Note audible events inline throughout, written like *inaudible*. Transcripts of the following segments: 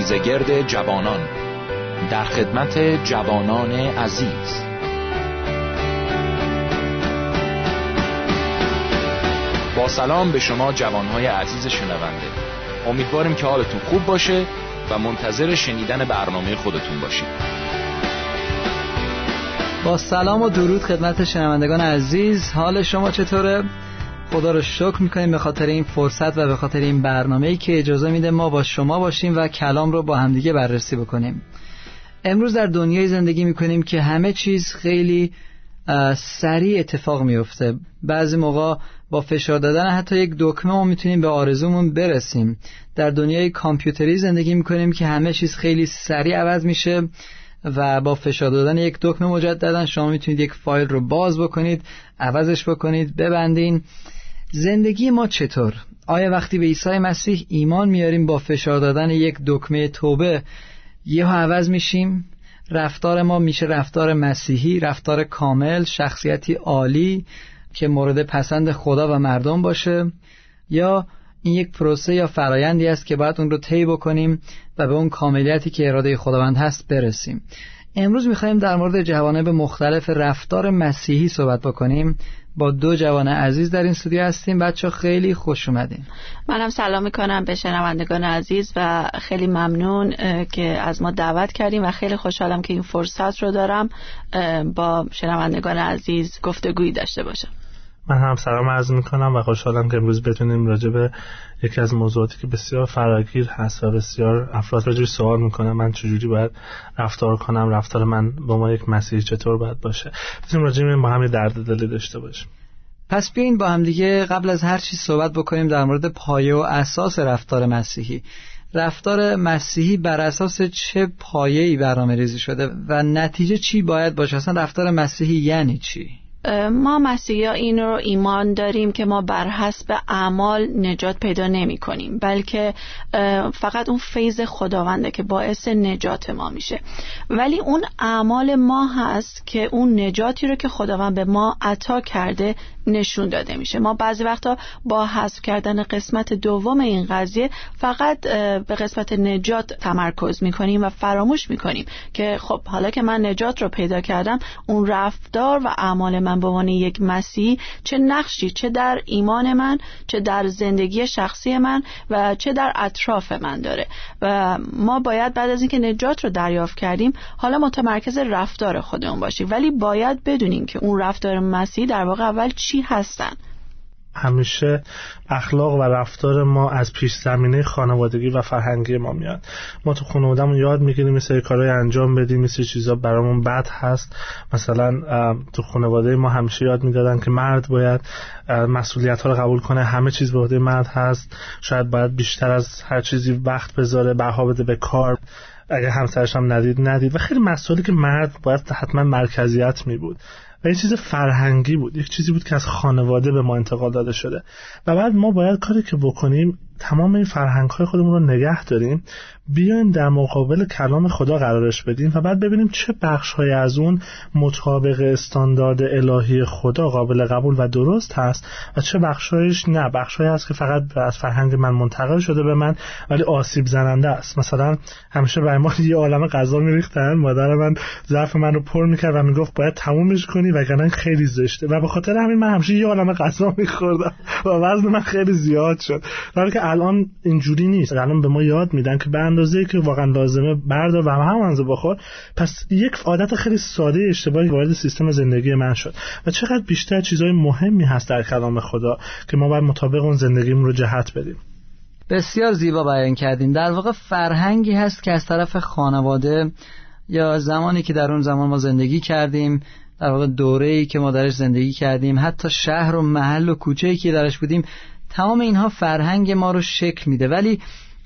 میزگرد جوانان. در خدمت جوانان عزیز. با سلام به شما جوانهای عزیز شنونده. امیدواریم که حالتون خوب باشه و منتظر شنیدن برنامه خودتون باشید. با سلام و درود خدمت شنوندگان عزیز حال شما چطوره؟ خدا رو شکر می‌کنیم به خاطر این فرصت و به خاطر این برنامه ای که اجازه میده ما با شما باشیم و کلام رو با همدیگه بررسی بکنیم. امروز در دنیای زندگی می‌کنیم که همه چیز خیلی سریع اتفاق میفته بعضی موقع با فشار دادن حتی یک دکمه ما می‌تونیم به آرزومون برسیم. در دنیای کامپیوتری زندگی می‌کنیم که همه چیز خیلی سریع عوض میشه و با فشار دادن یک دکمه مجددا شما می‌تونید یک فایل رو باز بکنید عوضش بکنید ببندین. زندگی ما چطور؟ آیا وقتی به عیسی مسیح ایمان میاریم با فشار دادن یک دکمه توبه یه عوض میشیم؟ رفتار ما میشه رفتار مسیحی رفتار کامل شخصیتی عالی که مورد پسند خدا و مردم باشه. یا این یک پروسه یا فرایندی است که باید اون رو طی بکنیم و به اون کاملیتی که اراده خداوند هست برسیم. امروز می‌خوایم در مورد جوانب مختلف رفتار مسیحی صحبت بکنیم. با دو جوان عزیز در این استودیو هستیم. بچه خیلی خوش اومدین. منم سلام می‌کنم به شنوندگان عزیز و خیلی ممنون که از ما دعوت کردیم و خیلی خوشحالم که این فرصت رو دارم با شنوندگان عزیز گفتگویی داشته باشم. من هم سلام عرض می‌کنم و خوشحالم که امروز بتونیم راجع به یکی از موضوعاتی که بسیار فراگیر هست و بسیار افراد راجع سوال می‌کنم من چجوری باید رفتار کنم رفتار من با ما یک مسیحی چطور باید باشه؟ بتونیم راجع به با هم درد دلی داشته باشیم. پس بیاین با هم دیگه قبل از هر چیز صحبت بکنیم در مورد پایه و اساس رفتار مسیحی. رفتار مسیحی بر اساس چه پایه‌ای برنامه ریزی شده و نتیجه چی باید باشه؟ اصلا رفتار مسیحی یعنی چی؟ ما مسیحی این رو ایمان داریم که ما بر حسب اعمال نجات پیدا نمی کنیم بلکه فقط اون فیض خداونده که باعث نجات ما میشه. ولی اون اعمال ما هست که اون نجاتی رو که خداوند به ما عطا کرده نشون داده میشه. ما بعضی وقتا با حذف کردن قسمت دوم این قضیه فقط به قسمت نجات تمرکز می‌کنیم و فراموش می‌کنیم که خب حالا که من نجات رو پیدا کردم اون رفتار و اعمال من به عنوان یک مسیح چه نقشی چه در ایمان من چه در زندگی شخصی من و چه در اطراف من داره. و ما باید بعد از اینکه نجات رو دریافت کردیم حالا متمرکز رفتار خودمون باشیم. ولی باید بدونیم که اون رفتار مسیح در واقع اول چی هستن. همیشه اخلاق و رفتار ما از پیش زمینه خانوادگی و فرهنگی ما میاد. ما تو خانوادهمون یاد می‌گیریم مثل کارهای انجام بدیم مثل چیزا برامون بد هست. مثلا تو خانواده ما همیشه یاد می‌دادن که مرد باید مسئولیت ها رو قبول کنه همه چیز به عهده مرد هست. شاید باید بیشتر از هر چیزی وقت بذاره بها بده به کار. اگر همسرش هم ندید ندید. و خیلی مسئولی که مرد باید حتما مرکزیت می بود و یه چیز فرهنگی بود. یک چیزی بود که از خانواده به ما انتقال داده شده. و بعد ما باید کاری که بکنیم تمام این فرهنگ های خودمون رو نگه داریم بیایم در مقابل کلام خدا قرارش بدیم و بعد ببینیم چه بخش های از اون مطابق استاندارد الهی خدا قابل قبول و درست هست و چه بخشایش نه. بخشهایی هست که فقط از فرهنگ من منتقل شده به من ولی آسیب زننده است. مثلا همیشه برای ما یه عالم غذا میریختن مادر من ظرف من رو پر می‌کرد و می‌گفت باید تمومش کنی وگرنه خیلی زشته. و به خاطر همین من همیشه یه عالم غذا میخوردم و وزن من خیلی زیاد شد. در که الان اینجوری نیست. الان به ما یاد میدن که به اندازه که واقعا لازمه بردار و هم اندازه بخور. پس یک عادت خیلی ساده اشتباهی وارد سیستم زندگی من شد. و چقدر بیشتر چیزهای مهمی هست در کلام خدا که ما باید مطابق اون زندگیمون رو جهت بدیم. بسیار زیبا بیان کردین. در واقع فرهنگی هست که از طرف خانواده یا زمانی که در اون زمان ما زندگی کردیم در واقع دوره‌ای که ما درش زندگی کردیم حتی شهر و محل و کوچه‌ای که درش بودیم تمام اینها فرهنگ ما رو شکل میده. ولی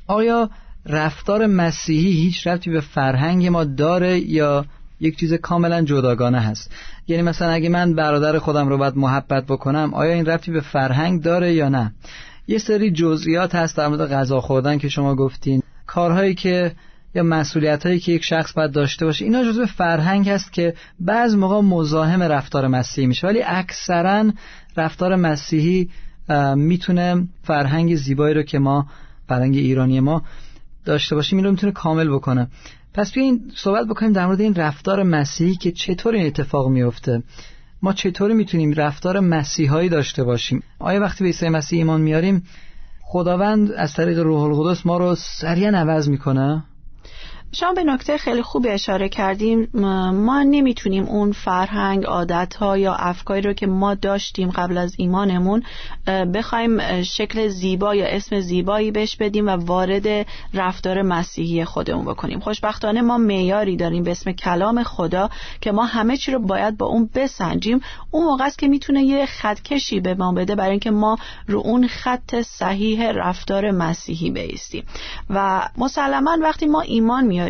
آیا رفتار مسیحی هیچ ربطی به فرهنگ ما داره یا یک چیز کاملا جداگانه هست؟ یعنی مثلا اگه من برادر خودم رو باید محبت بکنم آیا این ربطی به فرهنگ داره یا نه؟ یه سری جزئیات هست در مورد غذا خوردن که شما گفتین. کارهایی که یا مسئولیت هایی که یک شخص باید داشته باشه اینا جزء فرهنگ هست که بعض موقع مزاحم رفتار مسیحی میشه. ولی اکثرا رفتار مسیحی می‌تونه فرهنگ زیبایی رو که ما فرهنگ ایرانی ما داشته باشیم این رو می‌تونه کامل بکنه. پس بیاین صحبت بکنیم در مورد این رفتار مسیحی که چطور این اتفاق میفته. ما چطوری می‌تونیم رفتار مسیحایی داشته باشیم؟ آیا وقتی به عیسی مسیح ایمان میاریم خداوند از طریق روح القدس ما رو سریعا عوض می‌کنه؟ شما به نکته خیلی خوبی اشاره کردیم. ما نمی‌تونیم اون فرهنگ ها یا افکاری رو که ما داشتیم قبل از ایمانمون بخوایم شکل زیبا یا اسم زیبایی بهش بدیم و وارد رفتار مسیحی خودمون بکنیم. خوشبختانه ما معیاری داریم به اسم کلام خدا که ما همه چی رو باید با اون بسنجیم. اون موقع است که می‌تونه یه خطکشی به ما بده برای اینکه ما رو اون خط صحیح رفتار مسیحی بیستیم و مسلما وقتی ما ایمان میاریم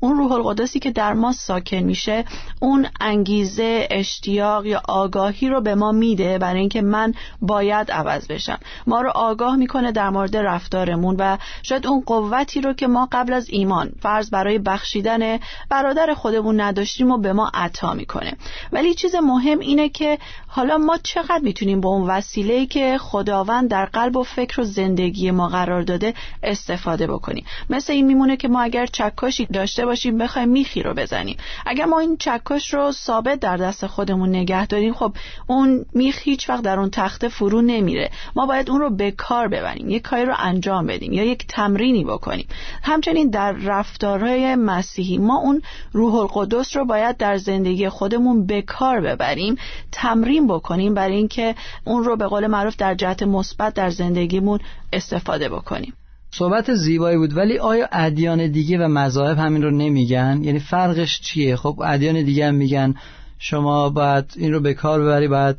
اون روح القدسی که در ما ساکن میشه اون انگیزه اشتیاق یا آگاهی رو به ما میده برای اینکه من باید عوض بشم. ما رو آگاه می‌کنه در مورد رفتارمون و شاید اون قوتی رو که ما قبل از ایمان فرض برای بخشیدن برادر خودمون نداشتیم و به ما عطا می‌کنه. ولی چیز مهم اینه که حالا ما چقدر می‌تونیم با اون وسیله که خداوند در قلب و فکر و زندگی ما قرار داده استفاده بکنیم. مثل این میمونه که ما اگر چکش داشته باشیم بخوایم میخی رو بزنیم. اگر ما این چکش رو ثابت در دست خودمون نگه داریم. خب اون میخ هیچ وقت در اون تخته فرو نمیره. ما باید اون رو به کار ببریم یک کاری رو انجام بدیم یا یک تمرینی بکنیم. همچنین در رفتارهای مسیحی ما اون روح القدس رو باید در زندگی خودمون به کار ببریم تمرین بکنیم برای اینکه اون رو به قول معروف در جهت مثبت در زندگیمون استفاده بکنیم. صحبت زیبایی بود ولی آیا ادیان دیگه و مذاهب همین رو نمیگن؟ یعنی فرقش چیه؟ خب ادیان دیگه هم میگن شما باید این رو به کار ببری باید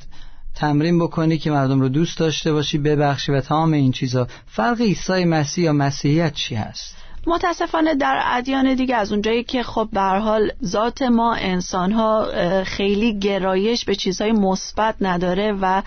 تمرین بکنی که مردم رو دوست داشته باشی ببخشی و تمام این چیزا. فرق عیسی مسیح یا مسیحیت چی هست؟ متاسفانه در ادیان دیگه از اونجایی که خب به حال ذات ما انسان ها خیلی گرایش به چیزهای مثبت نداره و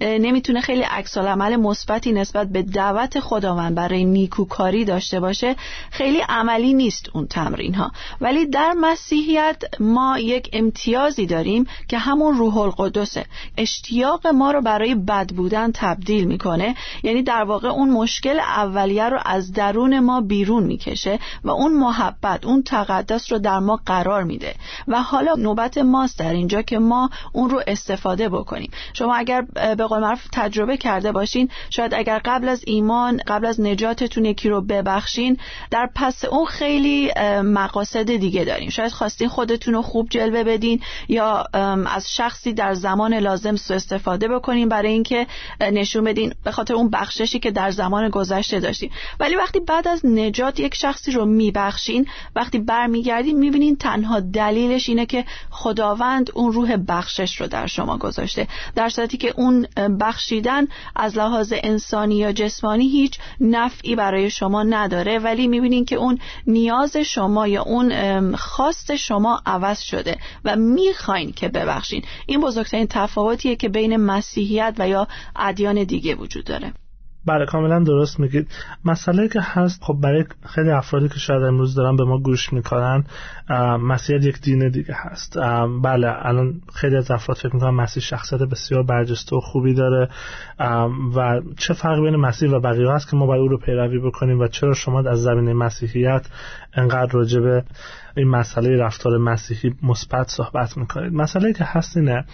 نمی‌تونه خیلی عکس عمل مثبتی نسبت به دعوت خداوند برای نیکوکاری داشته باشه خیلی عملی نیست اون تمرین ها ولی در مسیحیت ما یک امتیازی داریم که همون روح القدسه. اشتیاق ما رو برای بد بودن تبدیل می‌کنه. یعنی در واقع اون مشکل اولیه رو از درون ما بیرون می‌کشه و اون محبت اون تقدس رو در ما قرار میده. و حالا نوبت ماست در اینجا که ما اون رو استفاده بکنیم. شما اگر به قول معروف تجربه کرده باشین شاید اگر قبل از ایمان قبل از نجاتتون یکی رو ببخشین در پس اون خیلی مقاصد دیگه داریم شاید خواستین خودتون رو خوب جلوه بدین یا از شخصی در زمان لازم سو استفاده بکنین برای اینکه نشون بدین به خاطر اون بخششی که در زمان گذشته داشتین. ولی وقتی بعد از نجات یک شخصی رو میبخشین وقتی برمیگردین می‌بینین تنها دلیلش اینه که خداوند اون روح بخشش رو در شما گذاشته. در صورتی که اون بخشیدن از لحاظ انسانی یا جسمانی هیچ نفعی برای شما نداره ولی می‌بینین که اون نیاز شما یا اون خواست شما عوض شده و می‌خواین که ببخشین. این بزرگترین تفاوتیه که بین مسیحیت و یا ادیان دیگه وجود داره. بله کاملا درست میگید مسئله که هست خب برای خیلی افرادی که شاید امروز دارن به ما گوش می‌کنن مسیحیت یک دین دیگه هست. بله الان خیلی از افراد فکر می‌کنن مسیح شخصیت بسیار برجسته و خوبی داره و چه فرق بین مسیح و بقیه هست که ما باید او رو پیروی بکنیم و چرا شما از زمینه مسیحیت انقدر راجع این مسئله رفتار مسیحی مثبت صحبت می‌کنید؟ مسئله که هست اینه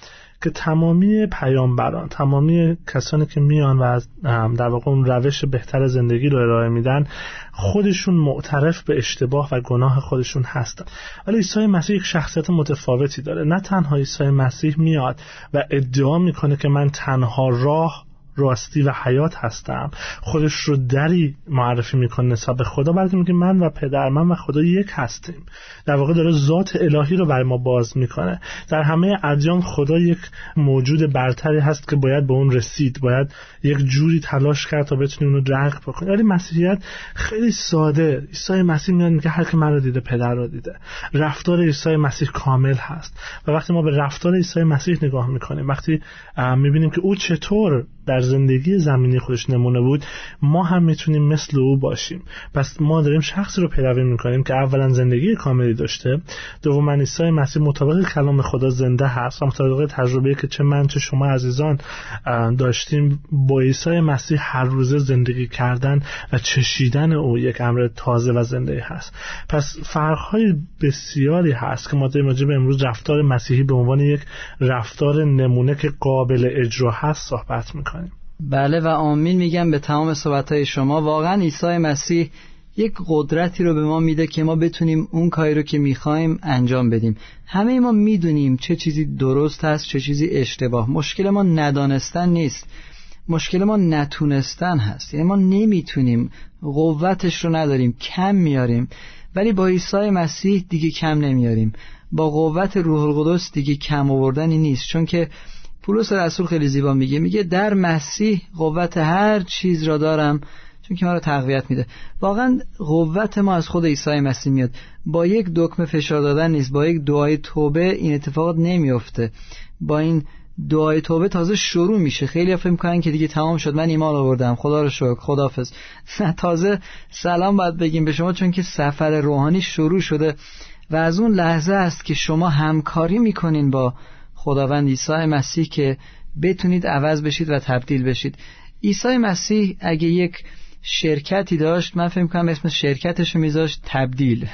که تمامی پیامبران تمامی کسانی که میان و در واقع اون روش بهتر زندگی رو ارائه میدن خودشون معترف به اشتباه و گناه خودشون هستن. ولی عیسی مسیح یک شخصیت متفاوتی داره. نه تنها عیسی مسیح میاد و ادعا می‌کنه که من تنها راه راستی و حیات هستم. خودش رو دری معرفی می‌کنه نسبت به خدا. بلکه میگه من و پدر من و خدا یک هستیم. در واقع داره ذات الهی رو برای ما باز می‌کنه. در همه ادیان خدا یک موجود برتری هست که باید به اون رسید. باید یک جوری تلاش کرد تا بتونی اون رو درک ولی مسیحیت خیلی ساده. عیسی مسیح میاد میگه هر که من رو دیده پدر رو دیده. رفتار عیسی مسیح کامل هست. و وقتی ما به رفتار عیسی مسیح نگاه می‌کنیم وقتی می‌بینیم که او چطور در در زندگی زمینی خودش نمونه بود ما هم می‌تونیم مثل او باشیم. پس ما داریم شخصی رو پیروی می‌کنیم که اولا زندگی کاملی داشته دوما عیسی مسیح مطابق کلام خدا زنده هست و مطابق تجربه که چه من چه شما عزیزان داشتیم با عیسی مسیح هر روزه زندگی کردن و چشیدن او یک امر تازه و زنده هست. پس فرقهای بسیاری هست که ما داریم به امروز رفتار مسیحی به عنوان یک رفتار نمونه که قابل اجرا هست صحبت می‌کنیم. بله و آمین میگم به تمام صحبت شما. واقعا عیسی مسیح یک قدرتی رو به ما میده که ما بتونیم اون کاری رو که می‌خوایم انجام بدیم. همه ما می‌دونیم چه چیزی درست هست چه چیزی اشتباه. مشکل ما ندانستن نیست. مشکل ما نتونستن هست. یعنی ما نمی‌تونیم قوتش رو نداریم کم میاریم ولی با عیسی مسیح دیگه کم نمیاریم با قوت روح القدس دیگه کم آوردنی نیست. چون که پولس رسول خیلی زیبا میگه میگه در مسیح قوت هر چیز را دارم چون که ما رو تقویت میده. واقعا قوت ما از خود عیسی مسیح میاد. با یک دکمه فشار دادن نیست با یک دعای توبه این اتفاقات نمیافته. با این دعای توبه تازه شروع میشه. خیلی فکر می‌کنن که دیگه تمام شد من ایمان آوردم. خدا رو شکر خدافظ تازه سلام باید بگیم به شما چون که سفر روحانی شروع شده و از اون لحظه است که شما همکاری می‌کنین با خداوند عیسی مسیح که بتونید عوض بشید و تبدیل بشید. عیسی مسیح اگه یک شرکتی داشت من فکر کنم اسم شرکتش رو میذاشت تبدیل.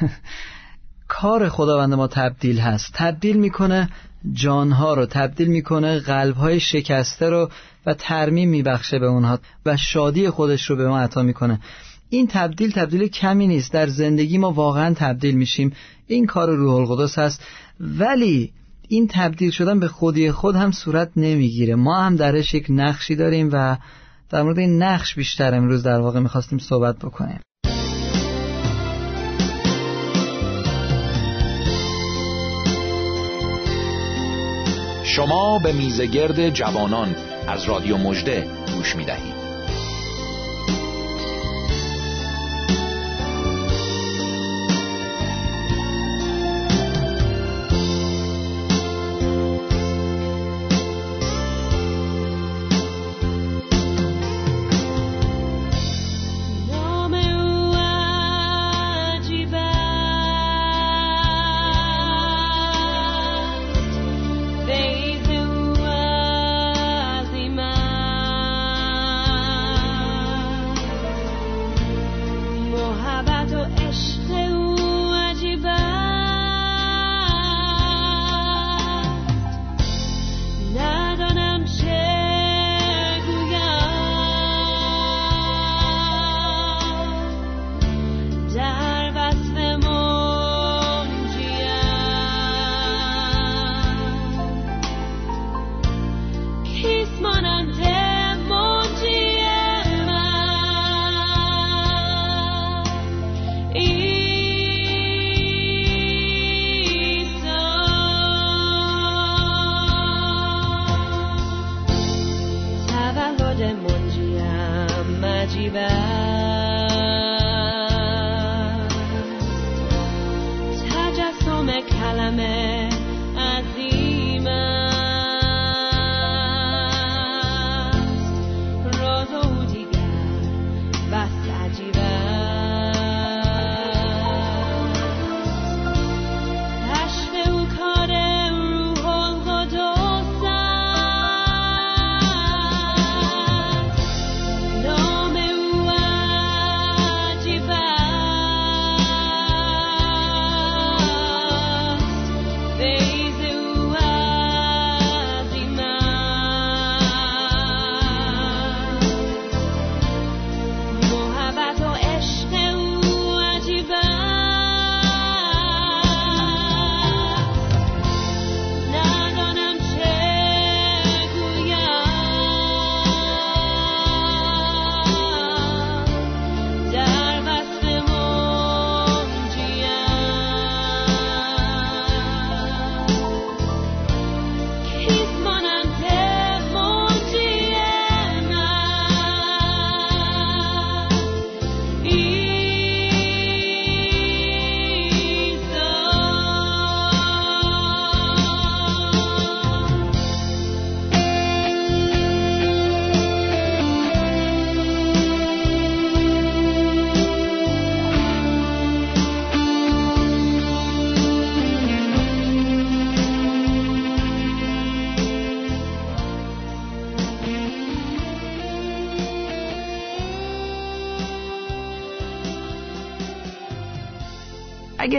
*laughs* کار خداوند ما تبدیل هست. تبدیل می‌کنه جانها رو تبدیل می‌کنه قلبهای شکسته رو و ترمیم میبخشه به اونها و شادی خودش رو به ما عطا می‌کنه. این تبدیل تبدیل کمی نیست. در زندگی ما واقعا تبدیل میشیم. این کار روح القدس هست. ولی این تبدیل شدن به خودی خود هم صورت نمی‌گیره. ما هم درش یک نقشی داریم و در مورد این نقش بیشتر امروز در واقع می‌خواستیم صحبت بکنیم. شما به میزگرد جوانان از رادیو مجده گوش می‌دهید.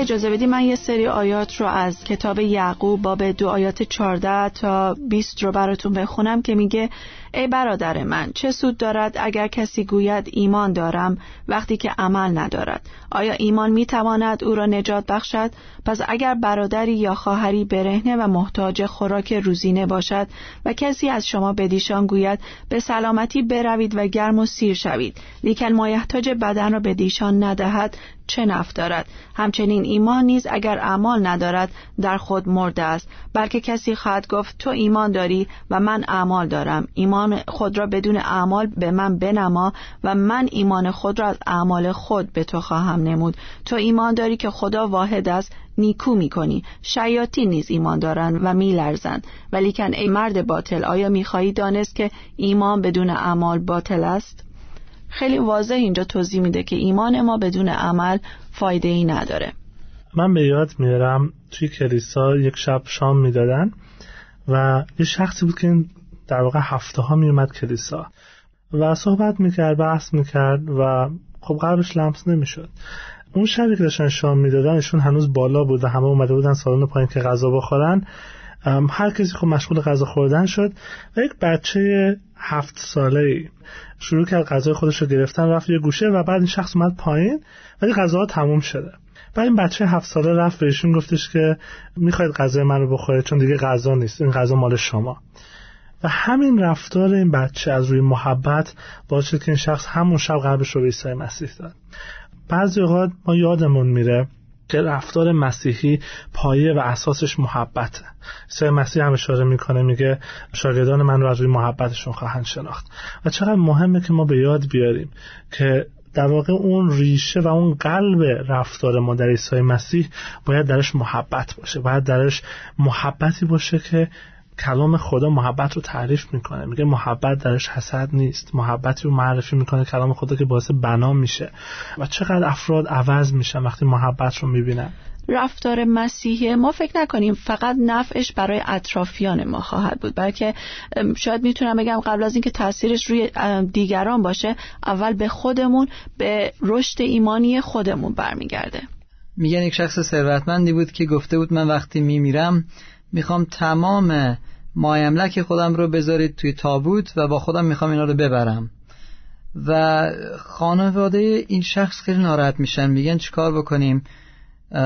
اجازه بدی من یه سری آیات رو از کتاب یعقوب باب دو آیات 14 تا 20 رو براتون بخونم که میگه ای برادر من چه سود دارد اگر کسی گوید ایمان دارم وقتی که عمل ندارد؟ آیا ایمان می‌تواند او را نجات بخشد؟ پس اگر برادری یا خواهری برهنه و محتاج خوراک روزینه باشد و کسی از شما بدیشان گوید به سلامتی بروید و گرم و سیر شوید لیکن مایحتاج بدن را به دیشان ندهد چه نفت دارد؟ همچنین ایمان نیز اگر اعمال ندارد در خود مرده است بلکه کسی خواهد گفت تو ایمان داری و من اعمال دارم. ایمان خود را بدون اعمال به من بنما و من ایمان خود را از اعمال خود به تو خواهم نمود. تو ایمان داری که خدا واحد است نیکو می‌کنی. شیاطی نیز ایمان دارند و میلرزند. ولیکن ای مرد باطل آیا می‌خواهی دانست که ایمان بدون اعمال باطل است؟ خیلی واضح اینجا توضیح میده که ایمان ما بدون عمل فایده ای نداره. من به یاد میارم توی کلیسا یک شب شام می‌دادن و یه شخصی بود که در واقع هفته ها میومد کلیسا و صحبت می‌کرد بحث می‌کرد و خب قلبش لمس نمی‌شد. اون شبی که داشتن شام می‌دادن ایشون هنوز بالا بود و همه اومده بودن سالن پایین که غذا بخورن. هر کسی خب مشغول غذا خوردن شد و یک بچه هفت ساله ای شروع کرد غذای خودش رو گرفتن رفت یه گوشه و بعد این شخص اومد پایین ولی غذا تموم شده. بعد این بچه هفت ساله رفت بهشون گفتش که می‌خواید غذای من رو بخورید چون دیگه غذا نیست این غذا مال شما. و همین رفتار این بچه از روی محبت باعث شد که این شخص همون شب قلبش رو به عیسی مسیح داد. بعضی اوقات ما یادمون میره که رفتار مسیحی پایه و اساسش محبته. عیسی مسیح هم اشاره می‌کنه میگه شاگردان من رو از روی محبتشون خواهند شناخت. و چقدر مهمه که ما به یاد بیاریم که در واقع اون ریشه و اون قلب رفتار ما در عیسی مسیح باید درش محبت باشه. باید درش محبتی باشه که کلام خدا محبت رو تعریف می‌کنه. میگه محبت درش حسد نیست. محبتی رو معرفی می‌کنه کلام خدا که باعث بنا میشه. و چقدر افراد عوض میشن وقتی محبت رو می‌بینن. رفتار مسیحی ما فکر نکنیم فقط نفعش برای اطرافیان ما خواهد بود بلکه شاید می‌تونم بگم قبل از اینکه تاثیرش روی دیگران باشه اول به خودمون به رشد ایمانی خودمون برمیگرده. میگن یک شخص ثروتمندی بود که گفته بود من وقتی میمیرم می‌خوام تمام مایملک خودم رو بذارید توی تابوت و با خودم می‌خوام اینا رو ببرم. و خانواده این شخص خیلی ناراحت میشن میگن چیکار بکنیم؟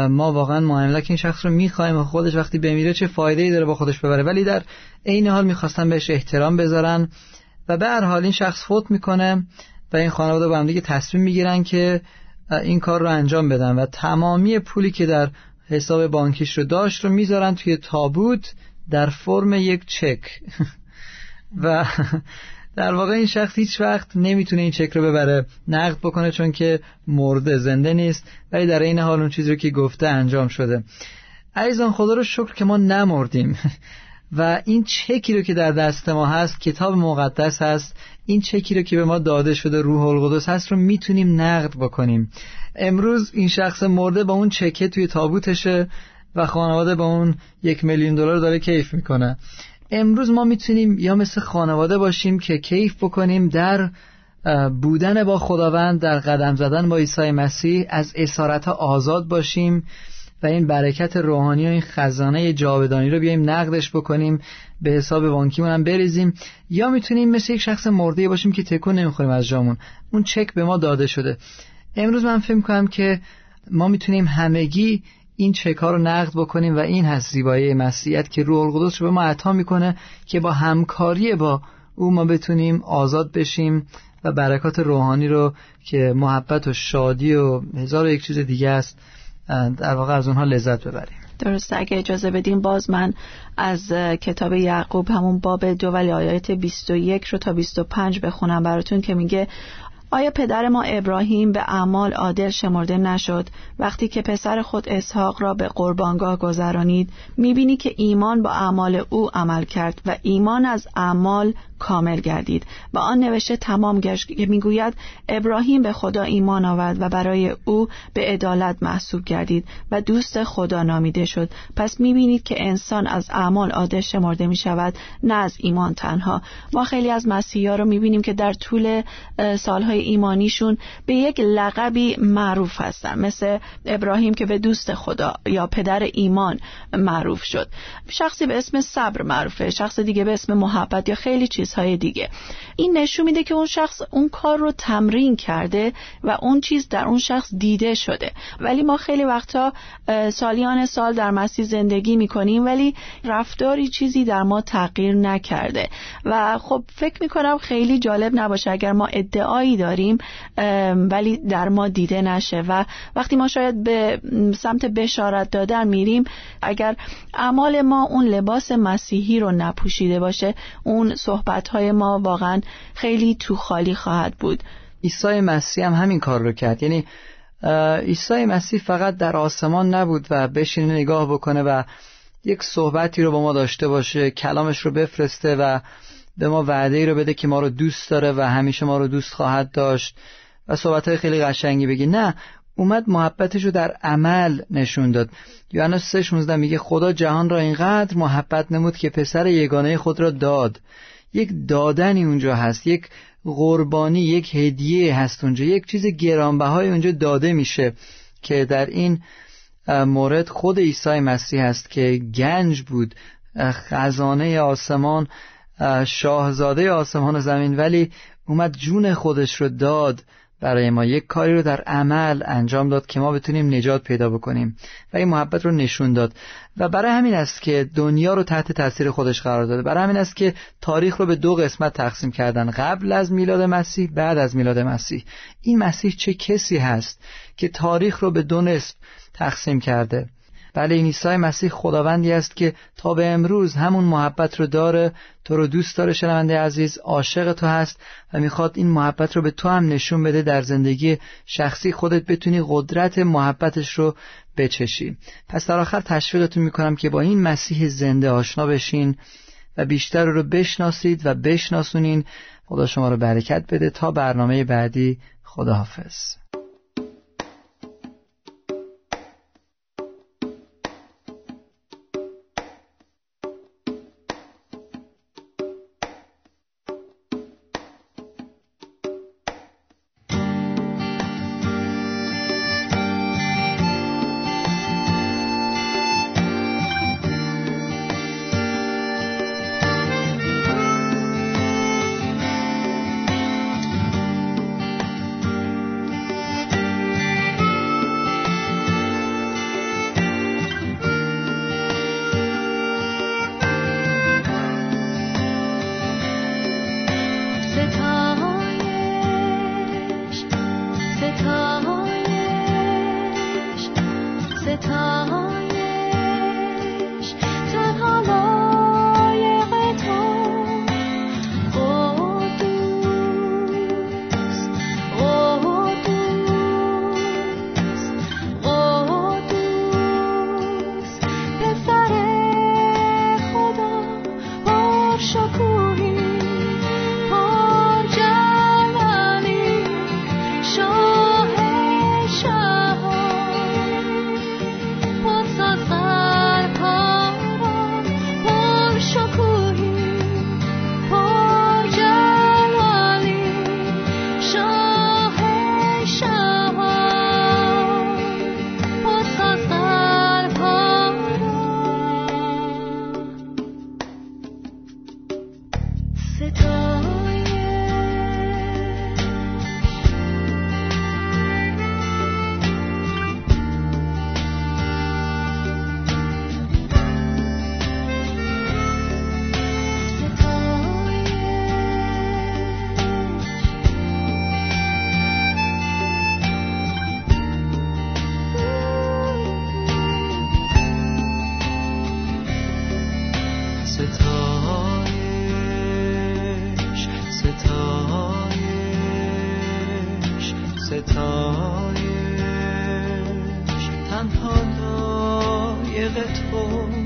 ما واقعا مایملک این شخص رو می‌خوایم و خودش وقتی بمیره چه فایده ای داره با خودش ببره. ولی در عین حال می‌خواستن بهش احترام بذارن و به هر حال این شخص فوت می‌کنه و این خانواده با هم دیگه تصمیم می‌گیرن که این کار رو انجام بدن و تمامی پولی که در حساب بانکیش رو داشت رو می‌ذارن توی تابوت در فرم یک چک. *laughs* و در واقع این شخص هیچ وقت نمی‌تونه این چک رو ببره نقد بکنه چون که مرده زنده نیست ولی در این حال اون چیزی که گفته انجام شده. عزیزان خدا رو شکر که ما نمردیم. و این چکی رو که در دست ما هست کتاب مقدس هست. این چکی رو که به ما داده شده روح القدس هست رو می‌تونیم نقد بکنیم. امروز این شخص مرده با اون چکه توی تابوتشه و خانواده با اون یک میلیون دلار داره کیف می‌کنه. امروز ما می‌تونیم یا مثل خانواده باشیم که کیف بکنیم در بودن با خداوند در قدم زدن با عیسی مسیح از اسارت آزاد باشیم. و این برکت روحانی و این خزانه جاودانی رو بیایم نقدش بکنیم به حساب بانکیمون هم بریزیم. یا می‌تونیم مثل یک شخص مرده باشیم که تکون نمی‌خوریم از جامون. اون چک به ما داده شده. امروز من فکر کنم که ما می‌تونیم همگی این چک ها رو نقد بکنیم و این هست زیبایی مسیحیت که روح القدس رو به ما عطا می‌کنه که با همکاری با او ما بتونیم آزاد بشیم و برکات روحانی رو که محبت و شادی و هزار و یک چیز دیگه است در واقع از اونها لذت ببریم. درسته اگه اجازه بدیم باز من از کتاب یعقوب همون باب دو ولی آیات 21 رو تا 25 بخونم براتون که میگه آیا پدر ما ابراهیم به اعمال عادل شمرده نشد؟ وقتی که پسر خود اسحاق را به قربانگاه گذرانید می‌بینی که ایمان با اعمال او عمل کرد و ایمان از اعمال کامل گردید و آن نوشته تمام گشت که می‌گوید ابراهیم به خدا ایمان آورد و برای او به عدالت محسوب گردید و دوست خدا نامیده شد. پس می‌بینید که انسان از اعمال عادل شمرده می شود نه از ایمان تنها. ما خیلی از مسیحا رو می‌بینیم که در طول سالهای ایمانیشون به یک لقبی معروف هستن مثل ابراهیم که به دوست خدا یا پدر ایمان معروف شد. شخصی به اسم صبر معروفه شخص دیگه به اسم محبت یا خیلی چیزهای دیگه. این نشون میده که اون شخص اون کار رو تمرین کرده و اون چیز در اون شخص دیده شده. ولی ما خیلی وقتا سالیان سال در مسیح زندگی می‌کنیم ولی رفتاری چیزی در ما تغییر نکرده. و خب فکر می‌کنم خیلی جالب نباشه اگر ما ادعایی داریم ولی در ما دیده نشه. و وقتی ما شاید به سمت بشارت دادن میریم اگر اعمال ما اون لباس مسیحی رو نپوشیده باشه اون صحبت های ما واقعا خیلی تو خالی خواهد بود. عیسی مسیح هم همین کار رو کرد. یعنی عیسی مسیح فقط در آسمان نبود و بشینه نگاه بکنه و یک صحبتی رو با ما داشته باشه کلامش رو بفرسته و به ما وعده ای رو بده که ما رو دوست داره و همیشه ما رو دوست خواهد داشت و صحبت های خیلی قشنگی بگی نه اومد محبتش رو در عمل نشون داد. یوحنا 3:16 میگه خدا جهان را اینقدر محبت نمود که پسر یگانه خود را داد یک دادنی اونجا هست یک قربانی یک هدیه هست اونجا یک چیز گرانبهای اونجا داده میشه که در این مورد خود عیسی مسیح هست که گنج بود. خزانه آسمان شاهزاده آسمان و زمین ولی اومد جون خودش رو داد. برای ما یک کاری رو در عمل انجام داد که ما بتونیم نجات پیدا بکنیم و این محبت رو نشون داد. و برای همین است که دنیا رو تحت تاثیر خودش قرار داده. برای همین است که تاریخ رو به دو قسمت تقسیم کردن. قبل از میلاد مسیح بعد از میلاد مسیح. این مسیح چه کسی هست که تاریخ رو به دو نصف تقسیم کرده؟ بله این عیسی مسیح خداوندی است که تا به امروز همون محبت رو داره تو رو دوست داره شنونده عزیز عاشق تو هست و می‌خواد این محبت رو به تو هم نشون بده در زندگی شخصی خودت بتونی قدرت محبتش رو بچشی. پس در آخر تشویقتون می‌کنم که با این مسیح زنده آشنا بشین و بیشتر رو بشناسید و بشناسونین. خدا شما رو برکت بده. تا برنامه بعدی خداحافظ. ستایش تنها لایق تو.